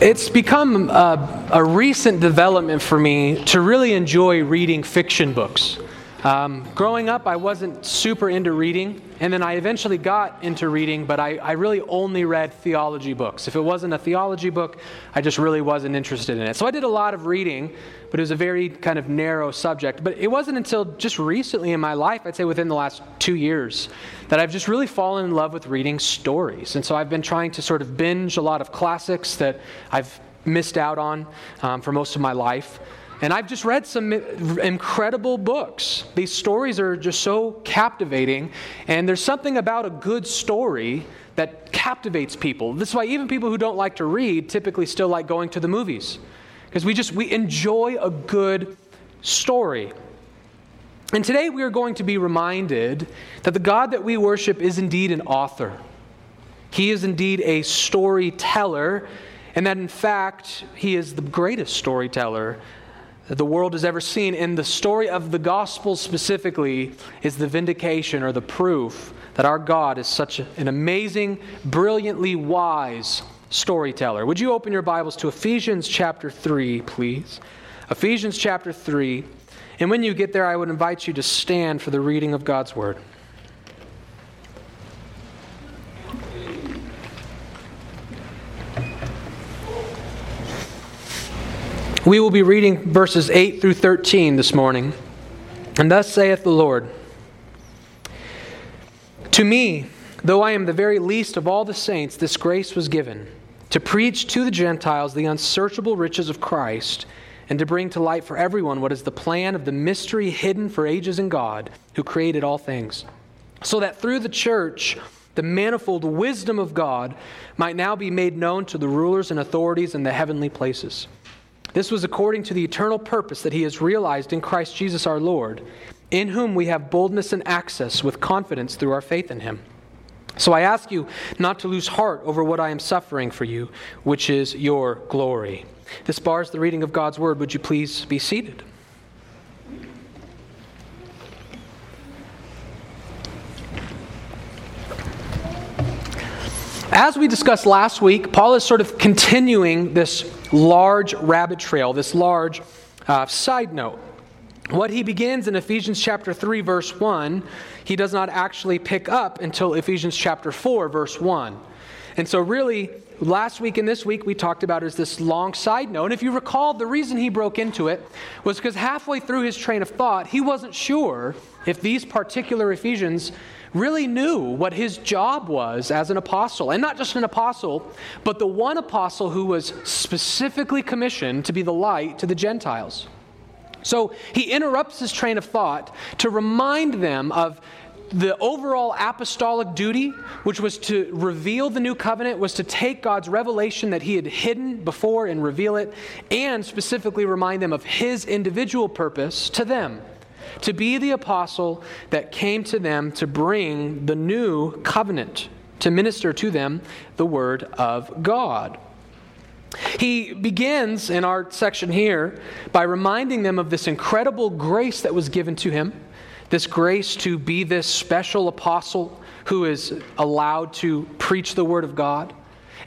It's become a, a, recent development for me to really enjoy reading fiction books. Um, growing up, I wasn't super into reading, and then I eventually got into reading, but I, I, really only read theology books. If it wasn't a theology book, I just really wasn't interested in it. So I did a lot of reading, but it was a very kind of narrow subject. But it wasn't until just recently in my life, I'd say within the last two years, that I've just really fallen in love with reading stories. And so I've been trying to sort of binge a lot of classics that I've missed out on um, for most of my life. And I've just read some incredible books. These stories are just so captivating. And there's something about a good story that captivates people. This is why even people who don't like to read typically still like going to the movies. Because we just we enjoy a good story. And today we are going to be reminded that the God that we worship is indeed an author. He is indeed a storyteller, and that in fact, he is the greatest storyteller that the world has ever seen. And the story of the gospel specifically is the vindication or the proof that our God is such an amazing, brilliantly wise storyteller. Would you open your Bibles to Ephesians chapter 3, please? Ephesians chapter 3. And when you get there, I would invite you to stand for the reading of God's word. We will be reading verses 8 through 13 this morning. And thus saith the Lord To me, though I am the very least of all the saints, this grace was given to preach to the Gentiles the unsearchable riches of Christ, and to bring to light for everyone what is the plan of the mystery hidden for ages in God, who created all things, so that through the church, the manifold wisdom of God might now be made known to the rulers and authorities in the heavenly places. This was according to the eternal purpose that he has realized in Christ Jesus our Lord, in whom we have boldness and access with confidence through our faith in him. So I ask you not to lose heart over what I am suffering for you, which is your glory. This bars the reading of God's word. Would you please be seated? As we discussed last week, Paul is sort of continuing this large rabbit trail, this large uh, side note. What he begins in Ephesians chapter 3, verse 1, he does not actually pick up until Ephesians chapter 4, verse 1. And so, really, last week and this week we talked about is this long side note. And if you recall, the reason he broke into it was because halfway through his train of thought, he wasn't sure if these particular Ephesians really knew what his job was as an apostle. And not just an apostle, but the one apostle who was specifically commissioned to be the light to the Gentiles. So he interrupts his train of thought to remind them of the overall apostolic duty, which was to reveal the new covenant, was to take God's revelation that he had hidden before and reveal it, and specifically remind them of his individual purpose to them to be the apostle that came to them to bring the new covenant, to minister to them the word of God. He begins in our section here by reminding them of this incredible grace that was given to him, this grace to be this special apostle who is allowed to preach the word of God.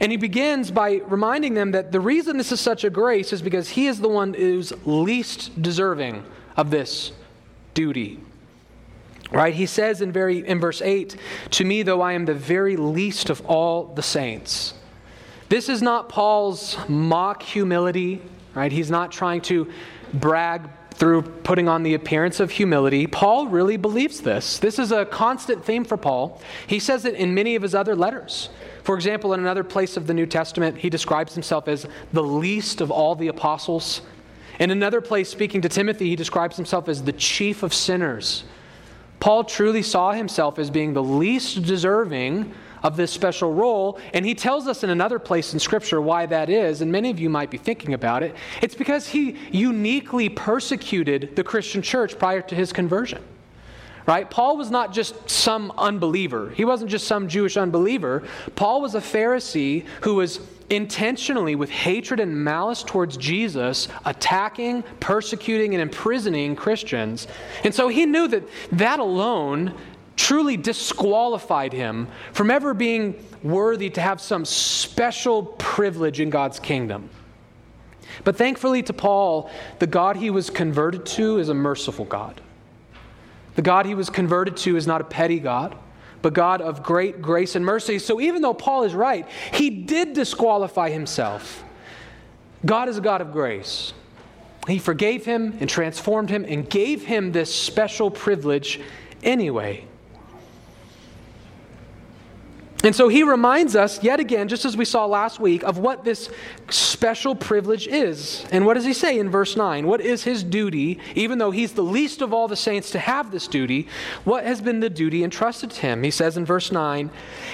And he begins by reminding them that the reason this is such a grace is because he is the one who's least deserving of this duty. Right? He says in, very, in verse 8, To me, though I am the very least of all the saints. This is not Paul's mock humility, right? He's not trying to brag through putting on the appearance of humility. Paul really believes this. This is a constant theme for Paul. He says it in many of his other letters. For example, in another place of the New Testament, he describes himself as the least of all the apostles. In another place, speaking to Timothy, he describes himself as the chief of sinners. Paul truly saw himself as being the least deserving of this special role, and he tells us in another place in Scripture why that is, and many of you might be thinking about it. It's because he uniquely persecuted the Christian church prior to his conversion right? Paul was not just some unbeliever, he wasn't just some Jewish unbeliever. Paul was a Pharisee who was intentionally, with hatred and malice towards Jesus, attacking, persecuting, and imprisoning Christians. And so he knew that that alone truly disqualified him from ever being worthy to have some special privilege in God's kingdom. But thankfully to Paul, the God he was converted to is a merciful God. The God he was converted to is not a petty God, but God of great grace and mercy. So even though Paul is right, he did disqualify himself. God is a God of grace. He forgave him and transformed him and gave him this special privilege anyway. And so he reminds us yet again, just as we saw last week, of what this special privilege is. And what does he say in verse 9? What is his duty, even though he's the least of all the saints to have this duty? What has been the duty entrusted to him? He says in verse 9,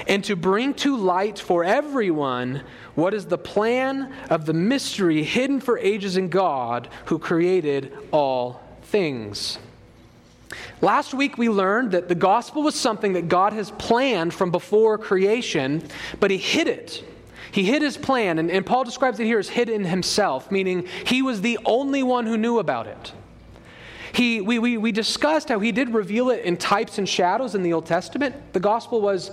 and to bring to light for everyone what is the plan of the mystery hidden for ages in God who created all things. Last week we learned that the gospel was something that God has planned from before creation, but he hid it. He hid his plan, and, and Paul describes it here as hid in himself, meaning he was the only one who knew about it. He, we, we, we discussed how he did reveal it in types and shadows in the Old Testament. The gospel was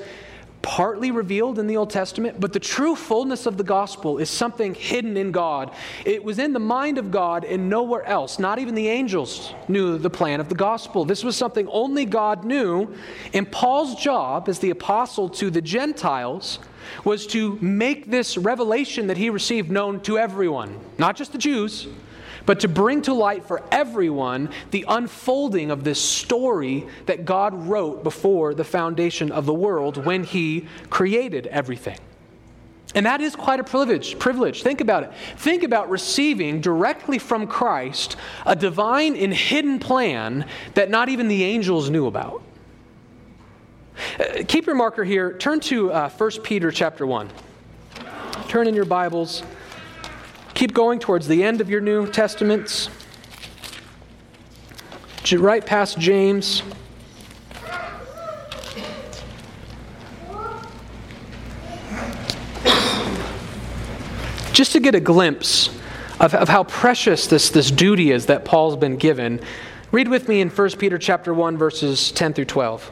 partly revealed in the Old Testament, but the true fullness of the gospel is something hidden in God. It was in the mind of God and nowhere else. Not even the angels knew the plan of the gospel. This was something only God knew. And Paul's job as the apostle to the Gentiles was to make this revelation that he received known to everyone, not just the Jews but to bring to light for everyone the unfolding of this story that God wrote before the foundation of the world when He created everything. And that is quite a privilege. Privilege. Think about it. Think about receiving directly from Christ a divine and hidden plan that not even the angels knew about. Uh, keep your marker here. Turn to uh, 1 Peter chapter 1. Turn in your Bibles. Keep going towards the end of your New Testaments, right past James. Just to get a glimpse of, of how precious this, this duty is that Paul's been given, read with me in 1 Peter chapter 1, verses 10 through 12.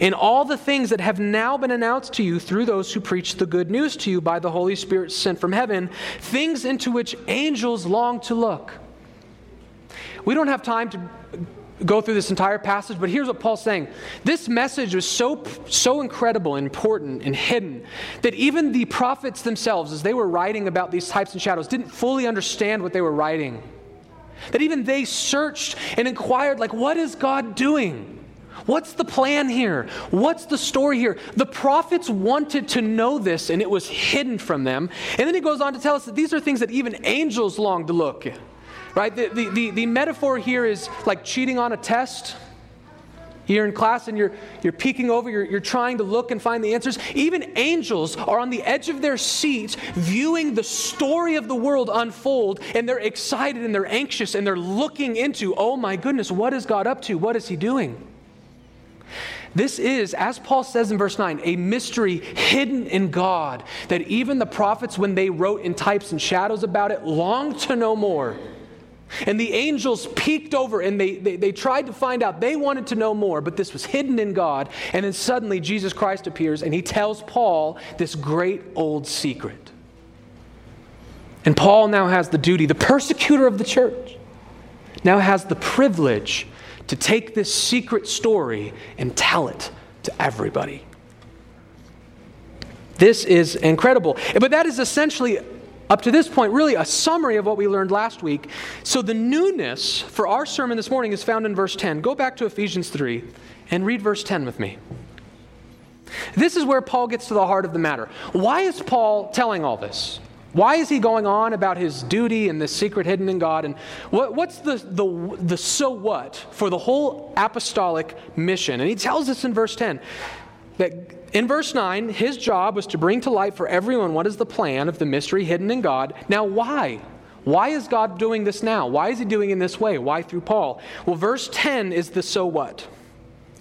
in all the things that have now been announced to you through those who preach the good news to you by the Holy Spirit sent from heaven, things into which angels long to look. We don't have time to go through this entire passage, but here's what Paul's saying. This message was so, so incredible and important and hidden that even the prophets themselves, as they were writing about these types and shadows, didn't fully understand what they were writing. That even they searched and inquired, like, what is God doing? What's the plan here? What's the story here? The prophets wanted to know this and it was hidden from them. And then he goes on to tell us that these are things that even angels long to look. Right? The, the, the, the metaphor here is like cheating on a test. You're in class and you're, you're peeking over, you're, you're trying to look and find the answers. Even angels are on the edge of their seats viewing the story of the world unfold, and they're excited and they're anxious and they're looking into, oh my goodness, what is God up to? What is He doing? This is, as Paul says in verse 9, a mystery hidden in God that even the prophets, when they wrote in types and shadows about it, longed to know more. And the angels peeked over and they, they, they, tried to find out. They wanted to know more, but this was hidden in God. And then suddenly Jesus Christ appears and he tells Paul this great old secret. And Paul now has the duty, the persecutor of the church, now has the privilege to take this secret story and tell it to everybody. This is incredible. But that is essentially, up to this point, really a summary of what we learned last week. So the newness for our sermon this morning is found in verse 10. Go back to Ephesians 3 and read verse 10 with me. This is where Paul gets to the heart of the matter. Why is Paul telling all this? Why is he going on about his duty and the secret hidden in God? And what, what's the, the, the so what for the whole apostolic mission? And he tells us in verse 10 that in verse 9, his job was to bring to light for everyone what is the plan of the mystery hidden in God. Now, why? Why is God doing this now? Why is he doing it in this way? Why through Paul? Well, verse 10 is the so what.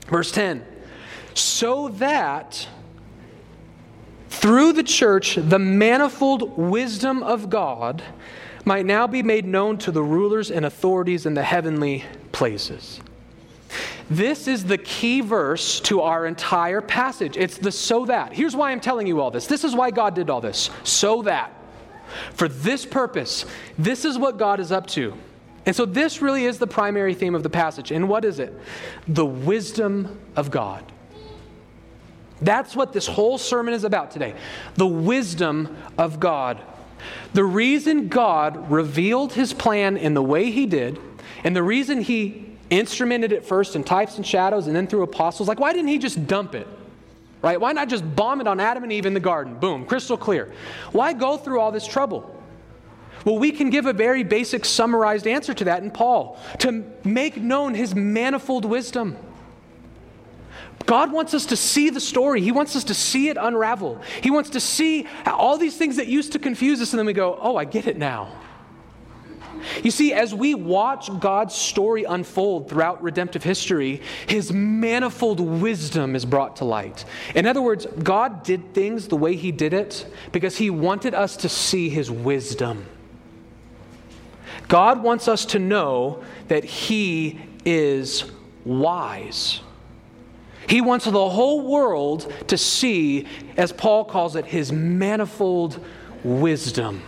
Verse 10 so that through the church the manifold wisdom of God might now be made known to the rulers and authorities in the heavenly places. This is the key verse to our entire passage. It's the so that. Here's why I'm telling you all this. This is why God did all this. So that. For this purpose, this is what God is up to. And so this really is the primary theme of the passage. And what is it? The wisdom of God. That's what this whole sermon is about today. The wisdom of God. The reason God revealed his plan in the way he did, and the reason he instrumented it first in types and shadows and then through apostles, like why didn't he just dump it? Right? Why not just bomb it on Adam and Eve in the garden? Boom, crystal clear. Why go through all this trouble? Well, we can give a very basic summarized answer to that in Paul to make known his manifold wisdom. God wants us to see the story. He wants us to see it unravel. He wants to see all these things that used to confuse us, and then we go, oh, I get it now. You see, as we watch God's story unfold throughout redemptive history, his manifold wisdom is brought to light. In other words, God did things the way he did it because he wanted us to see his wisdom. God wants us to know that he is wise. He wants the whole world to see, as Paul calls it, his manifold wisdom.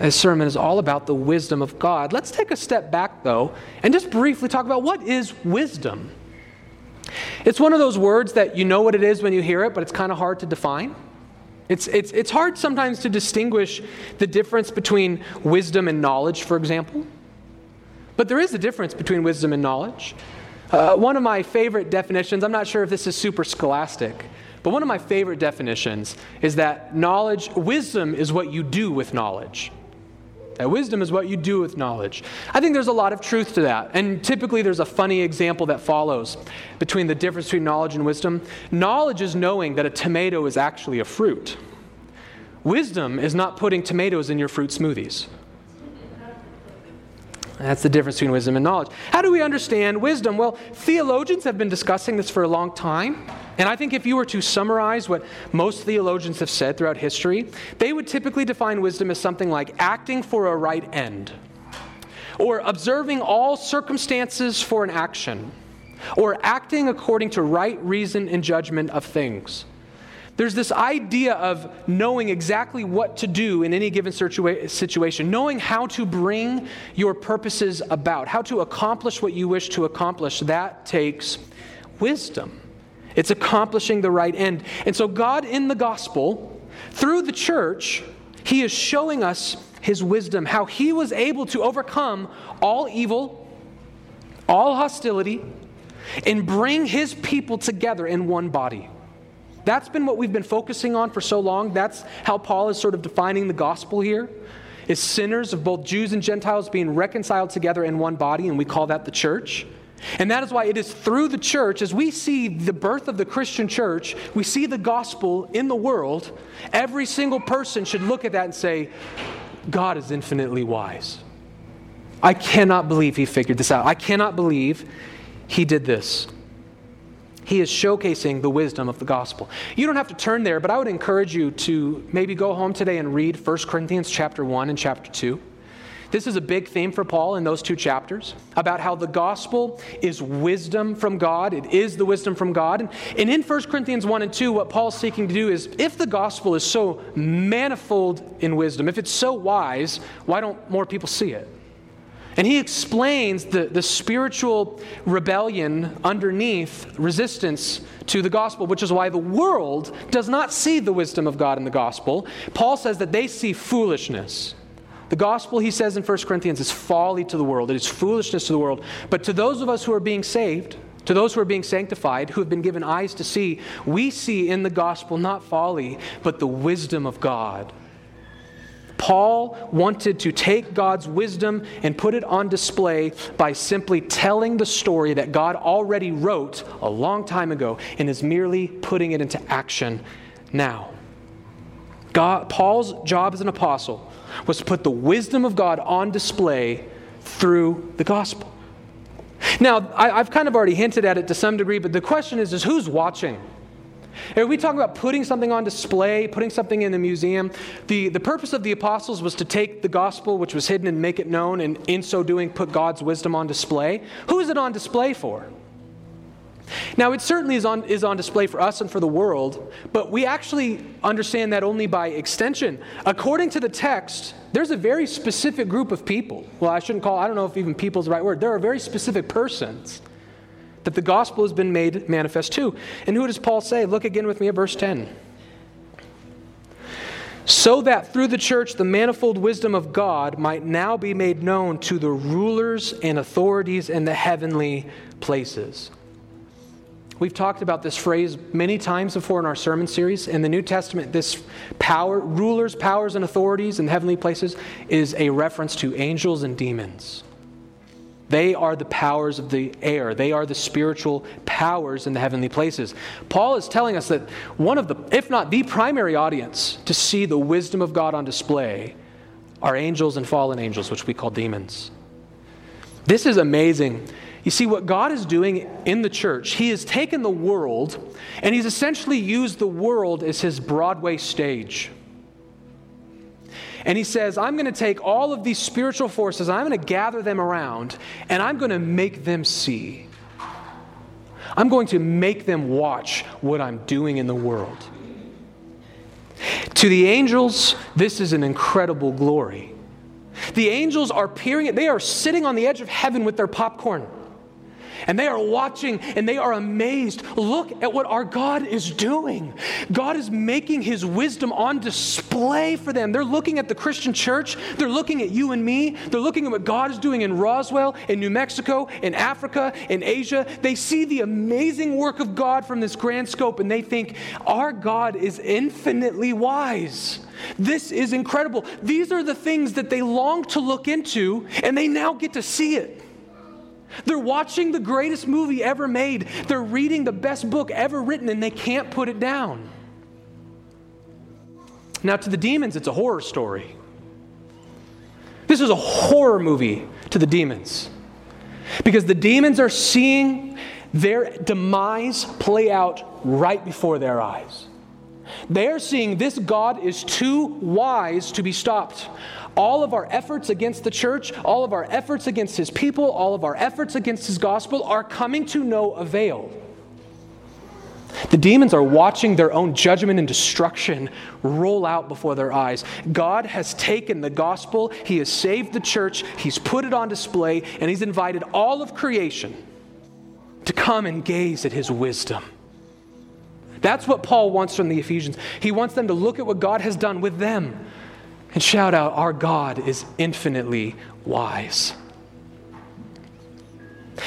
This sermon is all about the wisdom of God. Let's take a step back, though, and just briefly talk about what is wisdom. It's one of those words that you know what it is when you hear it, but it's kind of hard to define. It's, it's, it's hard sometimes to distinguish the difference between wisdom and knowledge, for example. But there is a difference between wisdom and knowledge. Uh, one of my favorite definitions, I'm not sure if this is super scholastic, but one of my favorite definitions is that knowledge, wisdom is what you do with knowledge. That wisdom is what you do with knowledge. I think there's a lot of truth to that. And typically there's a funny example that follows between the difference between knowledge and wisdom. Knowledge is knowing that a tomato is actually a fruit. Wisdom is not putting tomatoes in your fruit smoothies. That's the difference between wisdom and knowledge. How do we understand wisdom? Well, theologians have been discussing this for a long time. And I think if you were to summarize what most theologians have said throughout history, they would typically define wisdom as something like acting for a right end, or observing all circumstances for an action, or acting according to right reason and judgment of things. There's this idea of knowing exactly what to do in any given situa- situation, knowing how to bring your purposes about, how to accomplish what you wish to accomplish. That takes wisdom. It's accomplishing the right end. And so, God in the gospel, through the church, He is showing us His wisdom, how He was able to overcome all evil, all hostility, and bring His people together in one body. That's been what we've been focusing on for so long. That's how Paul is sort of defining the gospel here. Is sinners of both Jews and Gentiles being reconciled together in one body, and we call that the church. And that is why it is through the church, as we see the birth of the Christian church, we see the gospel in the world, every single person should look at that and say, God is infinitely wise. I cannot believe he figured this out. I cannot believe he did this. He is showcasing the wisdom of the gospel. You don't have to turn there, but I would encourage you to maybe go home today and read 1 Corinthians chapter 1 and chapter 2. This is a big theme for Paul in those two chapters about how the gospel is wisdom from God. It is the wisdom from God. And in 1 Corinthians 1 and 2, what Paul's seeking to do is if the gospel is so manifold in wisdom, if it's so wise, why don't more people see it? And he explains the, the spiritual rebellion underneath resistance to the gospel, which is why the world does not see the wisdom of God in the gospel. Paul says that they see foolishness. The gospel, he says in 1 Corinthians, is folly to the world. It is foolishness to the world. But to those of us who are being saved, to those who are being sanctified, who have been given eyes to see, we see in the gospel not folly, but the wisdom of God. Paul wanted to take God's wisdom and put it on display by simply telling the story that God already wrote a long time ago and is merely putting it into action now. God, Paul's job as an apostle was to put the wisdom of God on display through the gospel. Now, I, have kind of already hinted at it to some degree, but the question is, is who's watching? If we talk about putting something on display, putting something in a museum, the, the purpose of the apostles was to take the gospel, which was hidden, and make it known, and in so doing, put God's wisdom on display. Who is it on display for? Now, it certainly is on, is on display for us and for the world, but we actually understand that only by extension. According to the text, there's a very specific group of people. Well, I shouldn't call, I don't know if even people is the right word. There are very specific persons that the gospel has been made manifest to. And who does Paul say? Look again with me at verse 10. So that through the church the manifold wisdom of God might now be made known to the rulers and authorities in the heavenly places. We've talked about this phrase many times before in our sermon series. In the New Testament, this power, rulers, powers, and authorities in the heavenly places, is a reference to angels and demons. They are the powers of the air. They are the spiritual powers in the heavenly places. Paul is telling us that one of the, if not the primary audience to see the wisdom of God on display are angels and fallen angels, which we call demons. This is amazing. You see, what God is doing in the church, He has taken the world and He's essentially used the world as His Broadway stage. And he says, I'm going to take all of these spiritual forces, I'm going to gather them around, and I'm going to make them see. I'm going to make them watch what I'm doing in the world. To the angels, this is an incredible glory. The angels are peering, they are sitting on the edge of heaven with their popcorn. And they are watching and they are amazed. Look at what our God is doing. God is making his wisdom on display for them. They're looking at the Christian church, they're looking at you and me, they're looking at what God is doing in Roswell, in New Mexico, in Africa, in Asia. They see the amazing work of God from this grand scope and they think, our God is infinitely wise. This is incredible. These are the things that they long to look into, and they now get to see it. They're watching the greatest movie ever made. They're reading the best book ever written, and they can't put it down. Now, to the demons, it's a horror story. This is a horror movie to the demons because the demons are seeing their demise play out right before their eyes. They are seeing this God is too wise to be stopped all of our efforts against the church, all of our efforts against his people, all of our efforts against his gospel are coming to no avail. The demons are watching their own judgment and destruction roll out before their eyes. God has taken the gospel, He has saved the church, He's put it on display, and He's invited all of creation to come and gaze at His wisdom. That's what Paul wants from the Ephesians. He wants them to look at what God has done with them, and shout out, Our God is infinitely wise.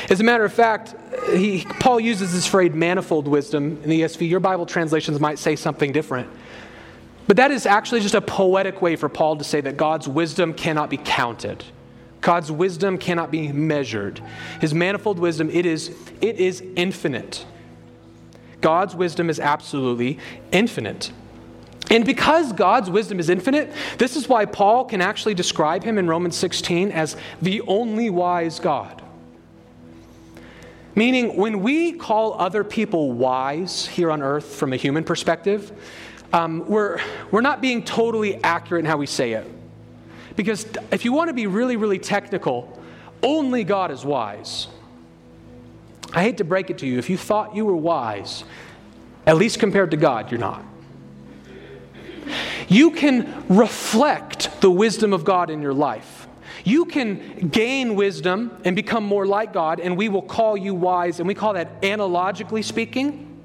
As a matter of fact, he, Paul uses this phrase manifold wisdom in the ESV. Your Bible translations might say something different. But that is actually just a poetic way for Paul to say that God's wisdom cannot be counted. God's wisdom cannot be measured. His manifold wisdom, it is, it is infinite. God's wisdom is absolutely infinite. And because God's wisdom is infinite, this is why Paul can actually describe him in Romans 16 as the only wise God. Meaning, when we call other people wise here on earth from a human perspective, um, we're, we're not being totally accurate in how we say it. Because if you want to be really, really technical, only God is wise. I hate to break it to you. If you thought you were wise, at least compared to God, you're not. You can reflect the wisdom of God in your life. You can gain wisdom and become more like God, and we will call you wise, and we call that analogically speaking,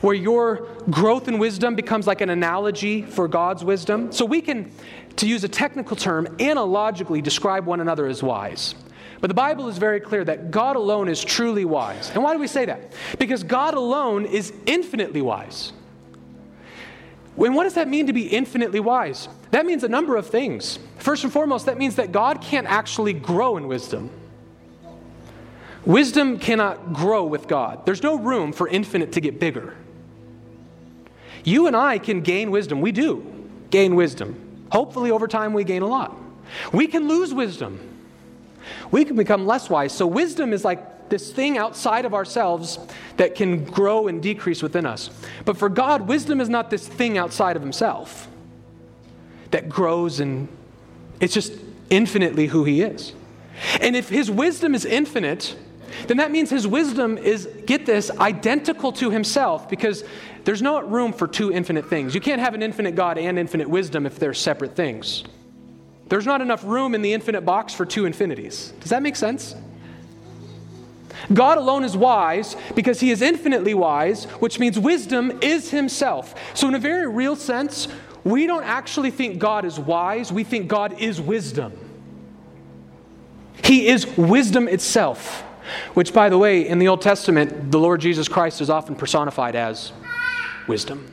where your growth in wisdom becomes like an analogy for God's wisdom. So we can, to use a technical term, analogically describe one another as wise. But the Bible is very clear that God alone is truly wise. And why do we say that? Because God alone is infinitely wise. And what does that mean to be infinitely wise? That means a number of things. First and foremost, that means that God can't actually grow in wisdom. Wisdom cannot grow with God. There's no room for infinite to get bigger. You and I can gain wisdom. We do gain wisdom. Hopefully, over time, we gain a lot. We can lose wisdom. We can become less wise. So, wisdom is like this thing outside of ourselves that can grow and decrease within us. But for God, wisdom is not this thing outside of Himself that grows and it's just infinitely who He is. And if His wisdom is infinite, then that means His wisdom is, get this, identical to Himself because there's no room for two infinite things. You can't have an infinite God and infinite wisdom if they're separate things. There's not enough room in the infinite box for two infinities. Does that make sense? God alone is wise because he is infinitely wise, which means wisdom is himself. So, in a very real sense, we don't actually think God is wise, we think God is wisdom. He is wisdom itself, which, by the way, in the Old Testament, the Lord Jesus Christ is often personified as wisdom.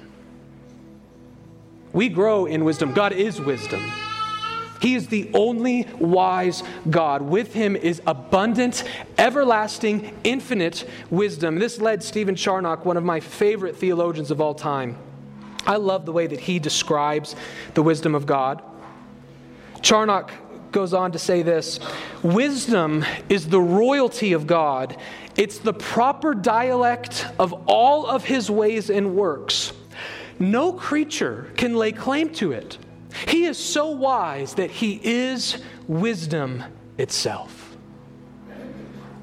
We grow in wisdom. God is wisdom. He is the only wise God. With him is abundant, everlasting, infinite wisdom. This led Stephen Charnock, one of my favorite theologians of all time. I love the way that he describes the wisdom of God. Charnock goes on to say this Wisdom is the royalty of God, it's the proper dialect of all of his ways and works. No creature can lay claim to it. He is so wise that he is wisdom itself.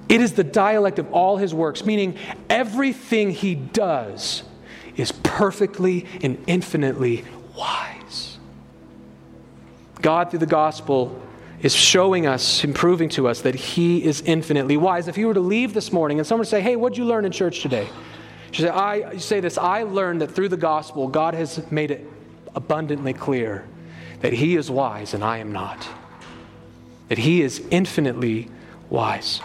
It is the dialect of all his works, meaning everything he does is perfectly and infinitely wise. God, through the gospel, is showing us proving to us that he is infinitely wise. If you were to leave this morning and someone say, Hey, what'd you learn in church today? You say, I, you say this, I learned that through the gospel, God has made it abundantly clear that he is wise and I am not, that he is infinitely wise.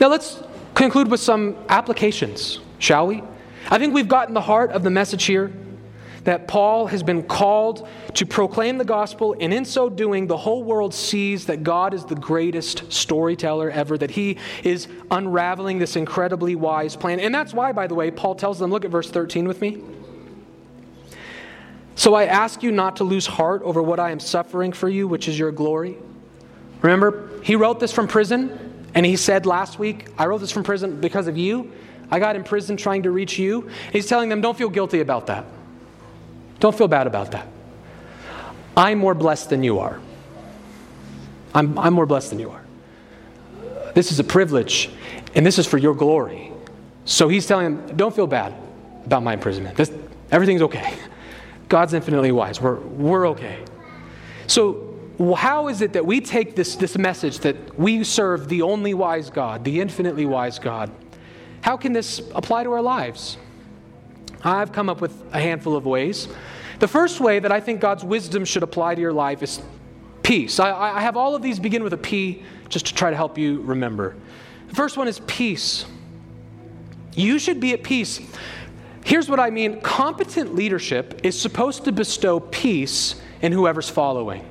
Now let's conclude with some applications, shall we? I think we've gotten the heart of the message here that Paul has been called to proclaim the gospel, and in so doing, the whole world sees that God is the greatest storyteller ever, that he is unraveling this incredibly wise plan. And that's why, by the way, Paul tells them look at verse 13 with me. So I ask you not to lose heart over what I am suffering for you, which is your glory. Remember, he wrote this from prison, and he said last week, I wrote this from prison because of you. I got in prison trying to reach you. He's telling them, don't feel guilty about that. Don't feel bad about that. I'm more blessed than you are. I'm, I'm more blessed than you are. This is a privilege, and this is for your glory. So he's telling them, don't feel bad about my imprisonment. This, everything's okay. God's infinitely wise. We're, we're okay. So, how is it that we take this, this message that we serve the only wise God, the infinitely wise God? How can this apply to our lives? I've come up with a handful of ways. The first way that I think God's wisdom should apply to your life is peace. I, I have all of these begin with a P just to try to help you remember. The first one is peace. You should be at peace Here's what I mean competent leadership is supposed to bestow peace in whoever's following.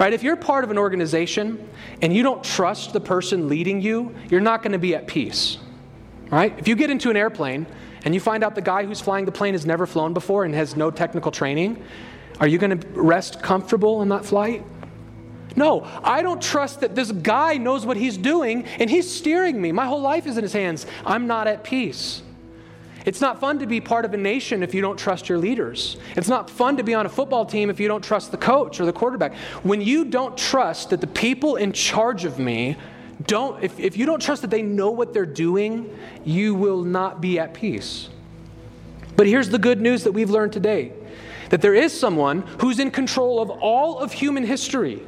Right? If you're part of an organization and you don't trust the person leading you, you're not going to be at peace. Right? If you get into an airplane and you find out the guy who's flying the plane has never flown before and has no technical training, are you going to rest comfortable in that flight? No, I don't trust that this guy knows what he's doing and he's steering me. My whole life is in his hands. I'm not at peace. It's not fun to be part of a nation if you don't trust your leaders. It's not fun to be on a football team if you don't trust the coach or the quarterback. When you don't trust that the people in charge of me don't, if, if you don't trust that they know what they're doing, you will not be at peace. But here's the good news that we've learned today that there is someone who's in control of all of human history.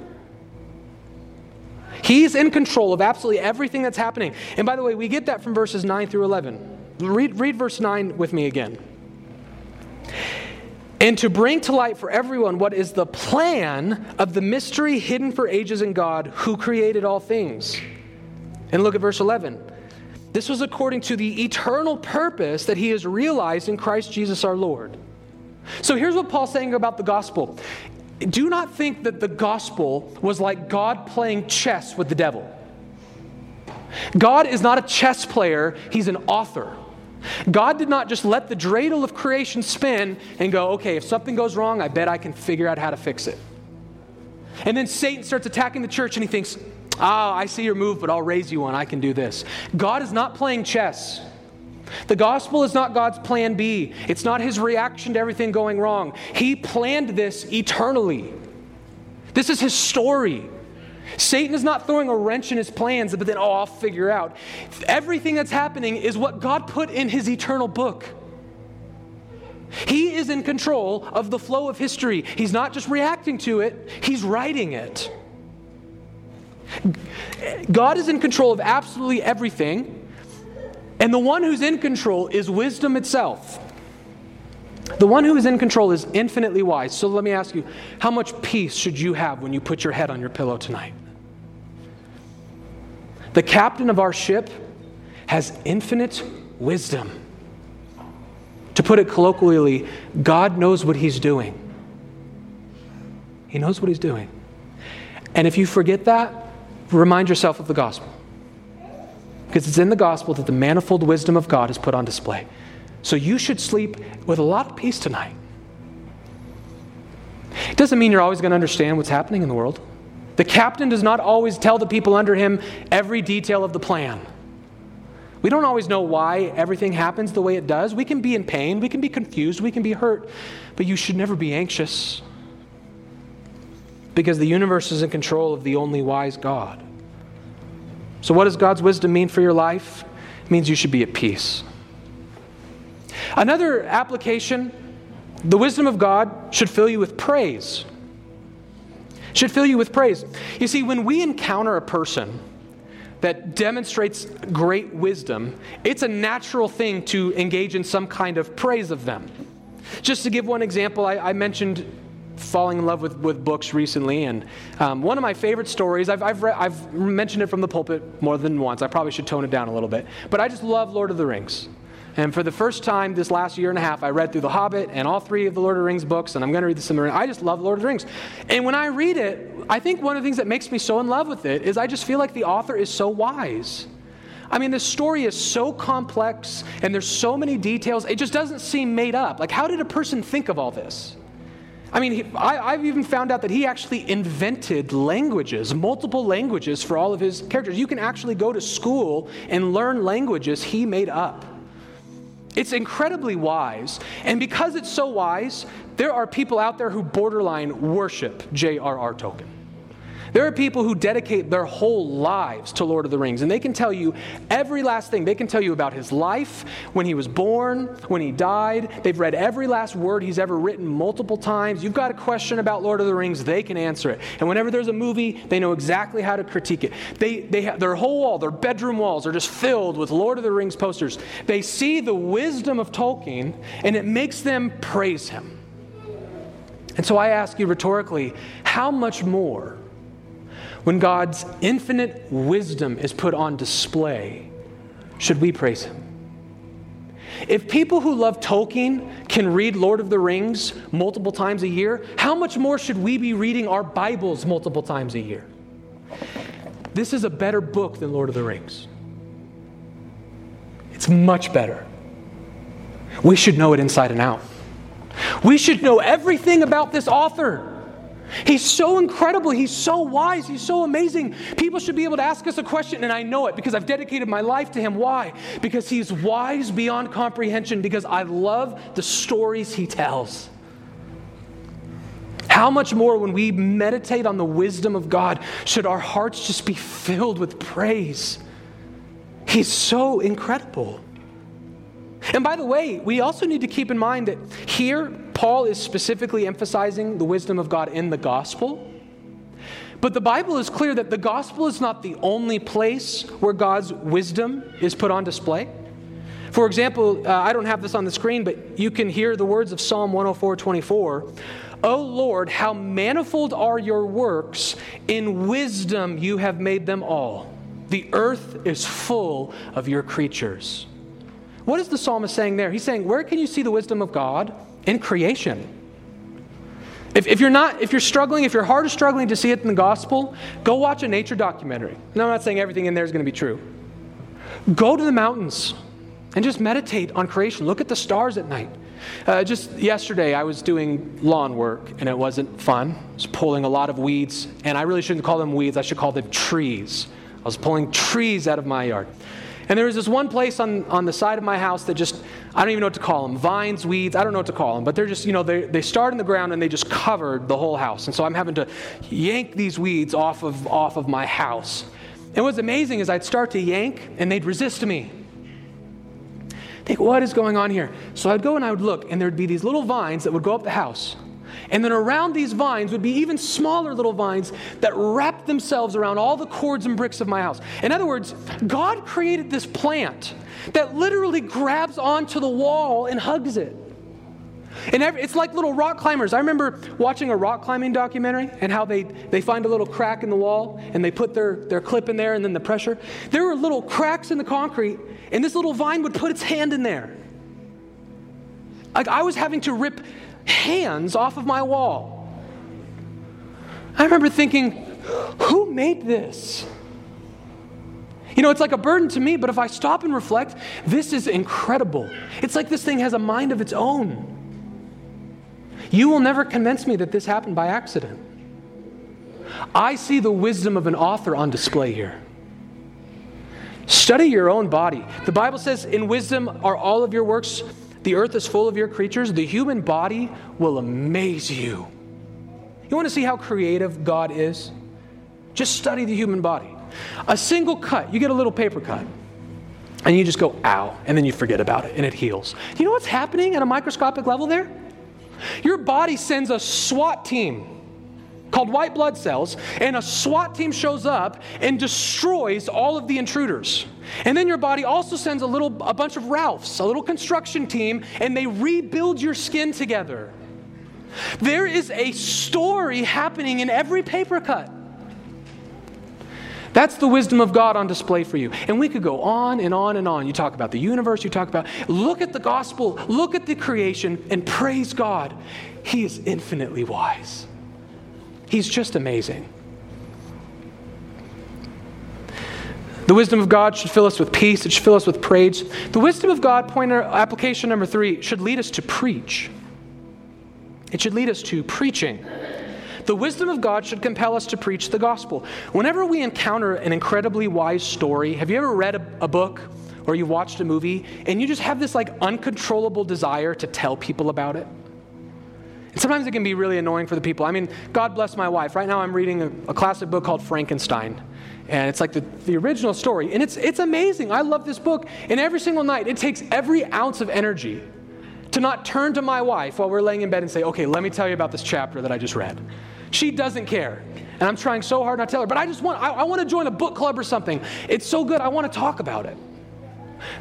He's in control of absolutely everything that's happening. And by the way, we get that from verses 9 through 11. Read, read verse 9 with me again. And to bring to light for everyone what is the plan of the mystery hidden for ages in God who created all things. And look at verse 11. This was according to the eternal purpose that he has realized in Christ Jesus our Lord. So here's what Paul's saying about the gospel do not think that the gospel was like God playing chess with the devil. God is not a chess player, he's an author. God did not just let the dreidel of creation spin and go, okay, if something goes wrong, I bet I can figure out how to fix it. And then Satan starts attacking the church and he thinks, oh, I see your move, but I'll raise you one. I can do this. God is not playing chess. The gospel is not God's plan B, it's not his reaction to everything going wrong. He planned this eternally. This is his story. Satan is not throwing a wrench in his plans, but then, oh, I'll figure out. Everything that's happening is what God put in his eternal book. He is in control of the flow of history. He's not just reacting to it, he's writing it. God is in control of absolutely everything. And the one who's in control is wisdom itself. The one who is in control is infinitely wise. So let me ask you how much peace should you have when you put your head on your pillow tonight? The captain of our ship has infinite wisdom. To put it colloquially, God knows what he's doing. He knows what he's doing. And if you forget that, remind yourself of the gospel. Because it's in the gospel that the manifold wisdom of God is put on display. So you should sleep with a lot of peace tonight. It doesn't mean you're always going to understand what's happening in the world. The captain does not always tell the people under him every detail of the plan. We don't always know why everything happens the way it does. We can be in pain, we can be confused, we can be hurt, but you should never be anxious because the universe is in control of the only wise God. So, what does God's wisdom mean for your life? It means you should be at peace. Another application the wisdom of God should fill you with praise. Should fill you with praise. You see, when we encounter a person that demonstrates great wisdom, it's a natural thing to engage in some kind of praise of them. Just to give one example, I, I mentioned falling in love with, with books recently, and um, one of my favorite stories, I've, I've, re- I've mentioned it from the pulpit more than once. I probably should tone it down a little bit, but I just love Lord of the Rings. And for the first time this last year and a half, I read through The Hobbit and all three of the Lord of the Rings books, and I'm going to read the Silmarillion. I just love Lord of the Rings. And when I read it, I think one of the things that makes me so in love with it is I just feel like the author is so wise. I mean, the story is so complex and there's so many details, it just doesn't seem made up. Like, how did a person think of all this? I mean, he, I, have even found out that he actually invented languages, multiple languages for all of his characters. You can actually go to school and learn languages he made up. It's incredibly wise. And because it's so wise, there are people out there who borderline worship J.R.R. Tolkien. There are people who dedicate their whole lives to Lord of the Rings, and they can tell you every last thing. They can tell you about his life, when he was born, when he died. They've read every last word he's ever written multiple times. You've got a question about Lord of the Rings, they can answer it. And whenever there's a movie, they know exactly how to critique it. They, they have, their whole wall, their bedroom walls are just filled with Lord of the Rings posters. They see the wisdom of Tolkien, and it makes them praise him. And so I ask you rhetorically, how much more? When God's infinite wisdom is put on display, should we praise Him? If people who love Tolkien can read Lord of the Rings multiple times a year, how much more should we be reading our Bibles multiple times a year? This is a better book than Lord of the Rings. It's much better. We should know it inside and out. We should know everything about this author. He's so incredible. He's so wise. He's so amazing. People should be able to ask us a question, and I know it because I've dedicated my life to him. Why? Because he's wise beyond comprehension, because I love the stories he tells. How much more, when we meditate on the wisdom of God, should our hearts just be filled with praise? He's so incredible. And by the way, we also need to keep in mind that here, Paul is specifically emphasizing the wisdom of God in the gospel. But the Bible is clear that the gospel is not the only place where God's wisdom is put on display. For example, uh, I don't have this on the screen, but you can hear the words of Psalm 104 24. O Lord, how manifold are your works! In wisdom you have made them all. The earth is full of your creatures. What is the psalmist saying there? He's saying, Where can you see the wisdom of God? In creation. If, if, you're not, if you're struggling, if your heart is struggling to see it in the gospel, go watch a nature documentary. No, I'm not saying everything in there is going to be true. Go to the mountains and just meditate on creation. Look at the stars at night. Uh, just yesterday, I was doing lawn work and it wasn't fun. I was pulling a lot of weeds, and I really shouldn't call them weeds, I should call them trees. I was pulling trees out of my yard. And there was this one place on, on the side of my house that just, I don't even know what to call them vines, weeds, I don't know what to call them, but they're just, you know, they, they start in the ground and they just covered the whole house. And so I'm having to yank these weeds off of, off of my house. And what's amazing is I'd start to yank and they'd resist me. Think, what is going on here? So I'd go and I would look, and there'd be these little vines that would go up the house. And then around these vines would be even smaller little vines that wrapped themselves around all the cords and bricks of my house. In other words, God created this plant that literally grabs onto the wall and hugs it. And every, it's like little rock climbers. I remember watching a rock climbing documentary and how they, they find a little crack in the wall and they put their, their clip in there and then the pressure. There were little cracks in the concrete, and this little vine would put its hand in there. Like I was having to rip hands off of my wall. I remember thinking, who made this? You know, it's like a burden to me, but if I stop and reflect, this is incredible. It's like this thing has a mind of its own. You will never convince me that this happened by accident. I see the wisdom of an author on display here. Study your own body. The Bible says, In wisdom are all of your works the earth is full of your creatures. The human body will amaze you. You want to see how creative God is? Just study the human body. A single cut, you get a little paper cut, and you just go, ow, and then you forget about it, and it heals. You know what's happening at a microscopic level there? Your body sends a SWAT team called white blood cells, and a SWAT team shows up and destroys all of the intruders. And then your body also sends a little a bunch of Ralphs, a little construction team, and they rebuild your skin together. There is a story happening in every paper cut. That's the wisdom of God on display for you. And we could go on and on and on. You talk about the universe, you talk about, look at the gospel, look at the creation, and praise God. He is infinitely wise. He's just amazing. The wisdom of God should fill us with peace. It should fill us with praise. The wisdom of God, pointer application number three, should lead us to preach. It should lead us to preaching. The wisdom of God should compel us to preach the gospel. Whenever we encounter an incredibly wise story, have you ever read a, a book or you watched a movie and you just have this like uncontrollable desire to tell people about it? And sometimes it can be really annoying for the people. I mean, God bless my wife. Right now I'm reading a, a classic book called Frankenstein. And it's like the, the original story. And it's, it's amazing. I love this book. And every single night, it takes every ounce of energy to not turn to my wife while we're laying in bed and say, okay, let me tell you about this chapter that I just read. She doesn't care. And I'm trying so hard not to tell her, but I just want, I, I want to join a book club or something. It's so good, I want to talk about it.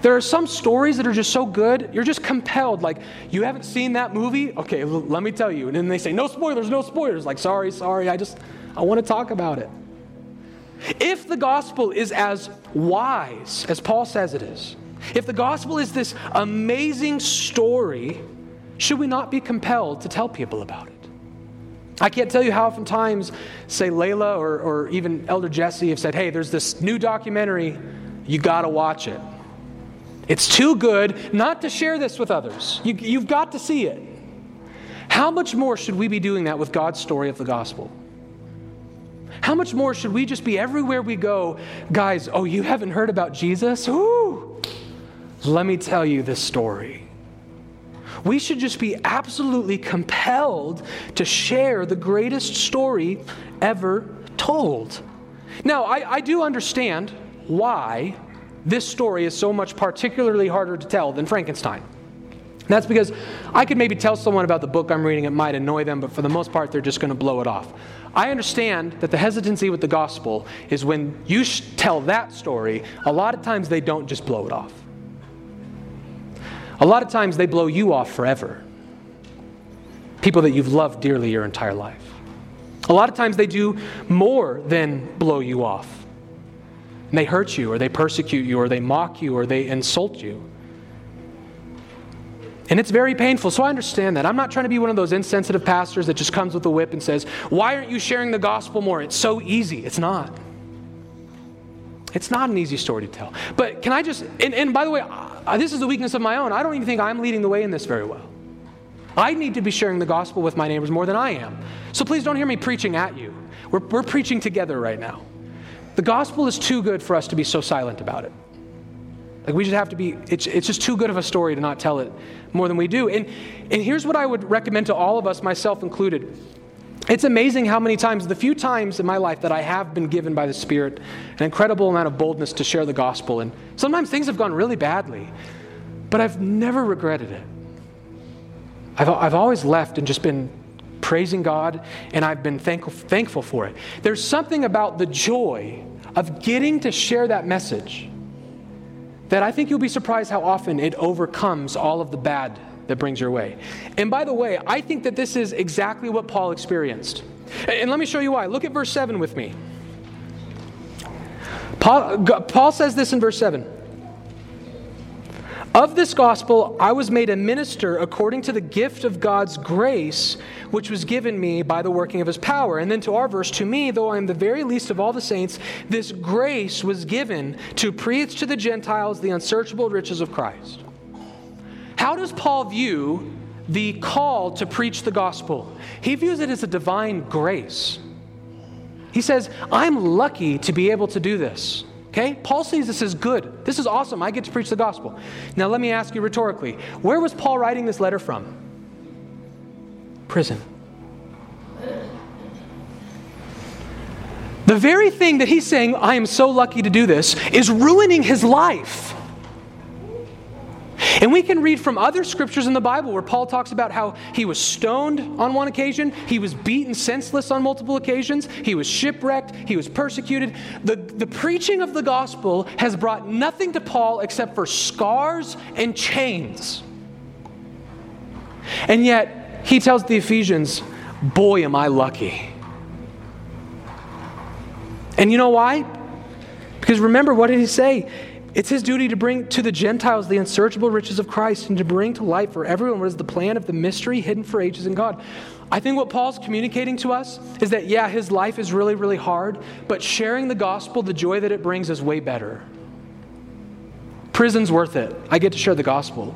There are some stories that are just so good, you're just compelled. Like, you haven't seen that movie? Okay, l- let me tell you. And then they say, no spoilers, no spoilers. Like, sorry, sorry, I just, I want to talk about it. If the gospel is as wise as Paul says it is, if the gospel is this amazing story, should we not be compelled to tell people about it? I can't tell you how often times, say, Layla or, or even Elder Jesse have said, hey, there's this new documentary, you got to watch it. It's too good not to share this with others. You, you've got to see it. How much more should we be doing that with God's story of the gospel? How much more should we just be everywhere we go? Guys, oh, you haven't heard about Jesus? Ooh, let me tell you this story. We should just be absolutely compelled to share the greatest story ever told. Now, I, I do understand why this story is so much particularly harder to tell than Frankenstein. that's because I could maybe tell someone about the book I'm reading, it might annoy them, but for the most part, they're just going to blow it off. I understand that the hesitancy with the gospel is when you tell that story, a lot of times they don't just blow it off. A lot of times they blow you off forever. People that you've loved dearly your entire life. A lot of times they do more than blow you off and they hurt you, or they persecute you, or they mock you, or they insult you. And it's very painful, so I understand that. I'm not trying to be one of those insensitive pastors that just comes with a whip and says, Why aren't you sharing the gospel more? It's so easy. It's not. It's not an easy story to tell. But can I just, and, and by the way, this is a weakness of my own. I don't even think I'm leading the way in this very well. I need to be sharing the gospel with my neighbors more than I am. So please don't hear me preaching at you. We're, we're preaching together right now. The gospel is too good for us to be so silent about it. Like we just have to be, it's, it's just too good of a story to not tell it more than we do. And, and here's what I would recommend to all of us, myself included. It's amazing how many times, the few times in my life that I have been given by the Spirit an incredible amount of boldness to share the gospel. And sometimes things have gone really badly, but I've never regretted it. I've, I've always left and just been praising God, and I've been thankful, thankful for it. There's something about the joy of getting to share that message that I think you'll be surprised how often it overcomes all of the bad that brings your way. And by the way, I think that this is exactly what Paul experienced. And let me show you why. Look at verse 7 with me. Paul, Paul says this in verse 7. Of this gospel, I was made a minister according to the gift of God's grace, which was given me by the working of his power. And then to our verse, to me, though I am the very least of all the saints, this grace was given to preach to the Gentiles the unsearchable riches of Christ. How does Paul view the call to preach the gospel? He views it as a divine grace. He says, I'm lucky to be able to do this. Okay? Paul sees this as good. This is awesome. I get to preach the gospel. Now, let me ask you rhetorically where was Paul writing this letter from? Prison. The very thing that he's saying, I am so lucky to do this, is ruining his life. And we can read from other scriptures in the Bible where Paul talks about how he was stoned on one occasion, he was beaten senseless on multiple occasions, he was shipwrecked, he was persecuted. The, the preaching of the gospel has brought nothing to Paul except for scars and chains. And yet, he tells the Ephesians, Boy, am I lucky. And you know why? Because remember, what did he say? It's his duty to bring to the Gentiles the unsearchable riches of Christ and to bring to light for everyone what is the plan of the mystery hidden for ages in God. I think what Paul's communicating to us is that, yeah, his life is really, really hard, but sharing the gospel, the joy that it brings, is way better. Prison's worth it. I get to share the gospel.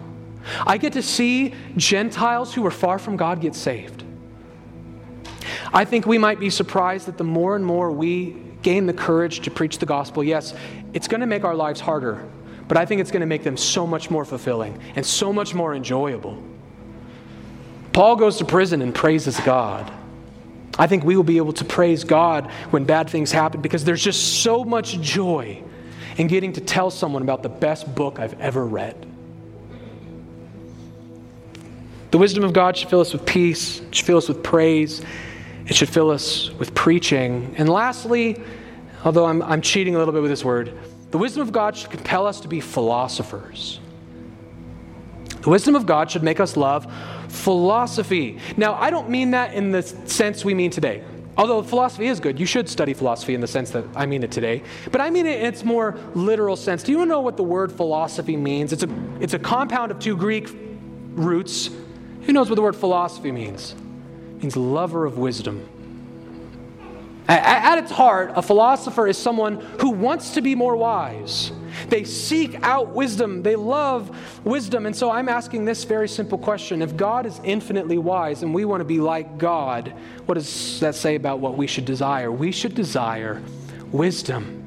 I get to see Gentiles who are far from God get saved. I think we might be surprised that the more and more we gain the courage to preach the gospel, yes, it's going to make our lives harder, but I think it's going to make them so much more fulfilling and so much more enjoyable. Paul goes to prison and praises God. I think we will be able to praise God when bad things happen because there's just so much joy in getting to tell someone about the best book I've ever read. The wisdom of God should fill us with peace, should fill us with praise, it should fill us with preaching. And lastly, although I'm, I'm cheating a little bit with this word, the wisdom of God should compel us to be philosophers. The wisdom of God should make us love philosophy. Now, I don't mean that in the sense we mean today. Although philosophy is good, you should study philosophy in the sense that I mean it today. But I mean it in its more literal sense. Do you know what the word philosophy means? It's a, it's a compound of two Greek roots. Who knows what the word philosophy means? Means lover of wisdom. At its heart, a philosopher is someone who wants to be more wise. They seek out wisdom. They love wisdom. And so I'm asking this very simple question If God is infinitely wise and we want to be like God, what does that say about what we should desire? We should desire wisdom.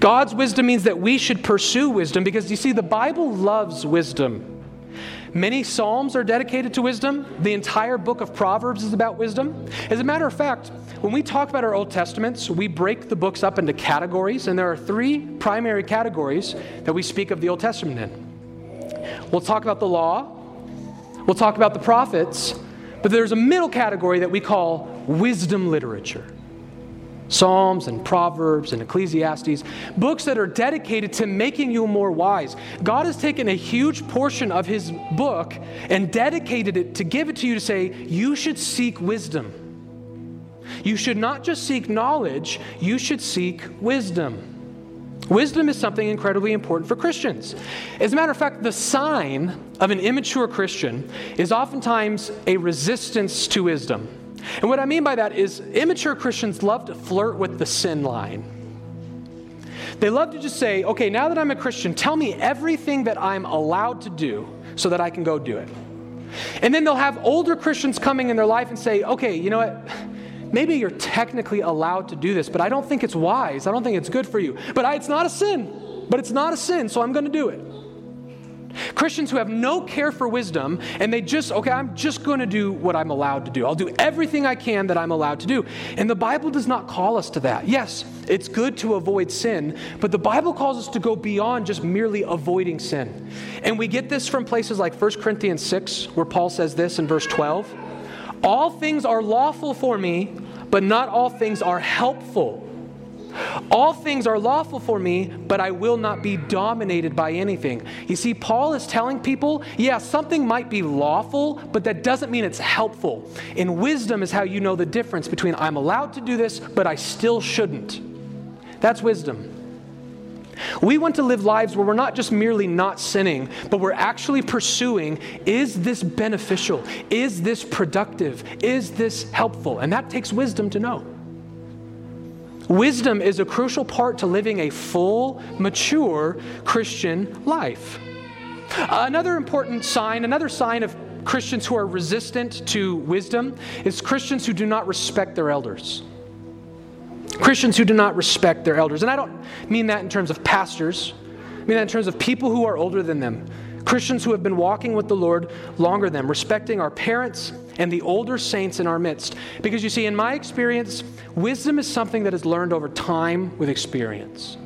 God's wisdom means that we should pursue wisdom because you see, the Bible loves wisdom. Many Psalms are dedicated to wisdom. The entire book of Proverbs is about wisdom. As a matter of fact, when we talk about our Old Testaments, we break the books up into categories, and there are three primary categories that we speak of the Old Testament in. We'll talk about the law, we'll talk about the prophets, but there's a middle category that we call wisdom literature. Psalms and Proverbs and Ecclesiastes, books that are dedicated to making you more wise. God has taken a huge portion of His book and dedicated it to give it to you to say, you should seek wisdom. You should not just seek knowledge, you should seek wisdom. Wisdom is something incredibly important for Christians. As a matter of fact, the sign of an immature Christian is oftentimes a resistance to wisdom. And what I mean by that is immature Christians love to flirt with the sin line. They love to just say, okay, now that I'm a Christian, tell me everything that I'm allowed to do so that I can go do it. And then they'll have older Christians coming in their life and say, okay, you know what? maybe you're technically allowed to do this, but I don't think it's wise. I don't think it's good for you. But I, it's not a sin. But it's not a sin, so I'm going to do it. Christians who have no care for wisdom and they just, okay, I'm just going to do what I'm allowed to do. I'll do everything I can that I'm allowed to do. And the Bible does not call us to that. Yes, it's good to avoid sin, but the Bible calls us to go beyond just merely avoiding sin. And we get this from places like 1 Corinthians 6, where Paul says this in verse 12 All things are lawful for me, but not all things are helpful. All things are lawful for me, but I will not be dominated by anything. You see, Paul is telling people, yeah, something might be lawful, but that doesn't mean it's helpful. And wisdom is how you know the difference between I'm allowed to do this, but I still shouldn't. That's wisdom. We want to live lives where we're not just merely not sinning, but we're actually pursuing is this beneficial? Is this productive? Is this helpful? And that takes wisdom to know. Wisdom is a crucial part to living a full, mature Christian life. Uh, another important sign, another sign of Christians who are resistant to wisdom is Christians who do not respect their elders. Christians who do not respect their elders. And I don't mean that in terms of pastors, I mean that in terms of people who are older than them. Christians who have been walking with the Lord longer than them, respecting our parents and the older saints in our midst. Because you see, in my experience, wisdom is something that is learned over time with experience.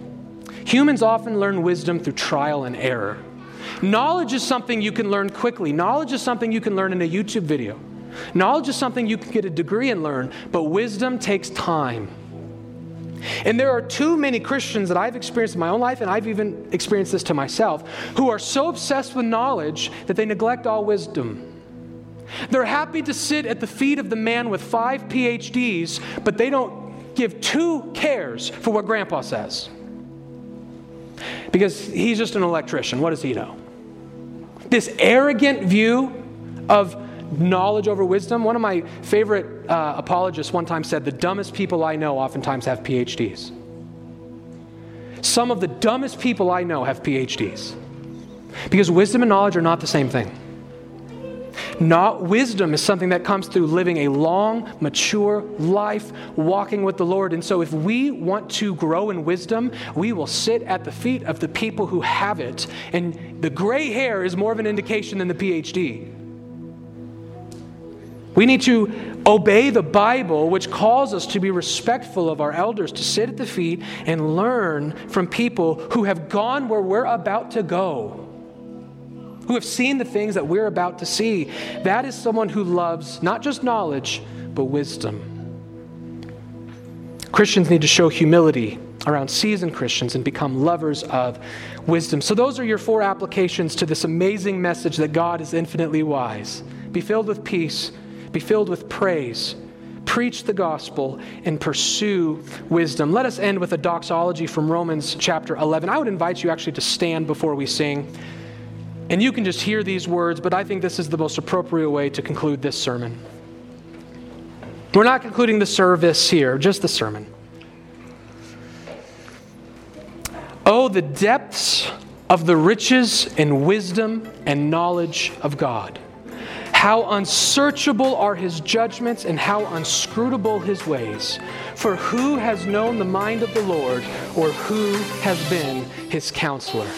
Humans often learn wisdom through trial and error. Knowledge is something you can learn quickly, knowledge is something you can learn in a YouTube video. Knowledge is something you can get a degree and learn, but wisdom takes time. And there are too many Christians that I've experienced in my own life, and I've even experienced this to myself, who are so obsessed with knowledge that they neglect all wisdom. They're happy to sit at the feet of the man with five PhDs, but they don't give two cares for what grandpa says. Because he's just an electrician. What does he know? This arrogant view of knowledge over wisdom. One of my favorite uh, apologists one time said, The dumbest people I know oftentimes have PhDs. Some of the dumbest people I know have PhDs. Because wisdom and knowledge are not the same thing. Not wisdom is something that comes through living a long, mature life, walking with the Lord. And so, if we want to grow in wisdom, we will sit at the feet of the people who have it. And the gray hair is more of an indication than the PhD. We need to obey the Bible, which calls us to be respectful of our elders, to sit at the feet and learn from people who have gone where we're about to go, who have seen the things that we're about to see. That is someone who loves not just knowledge, but wisdom. Christians need to show humility around seasoned Christians and become lovers of wisdom. So, those are your four applications to this amazing message that God is infinitely wise. Be filled with peace be filled with praise. Preach the gospel and pursue wisdom. Let us end with a doxology from Romans chapter 11. I would invite you actually to stand before we sing. And you can just hear these words, but I think this is the most appropriate way to conclude this sermon. We're not concluding the service here, just the sermon. Oh, the depths of the riches and wisdom and knowledge of God. How unsearchable are his judgments and how unscrutable his ways. For who has known the mind of the Lord, or who has been his counselor?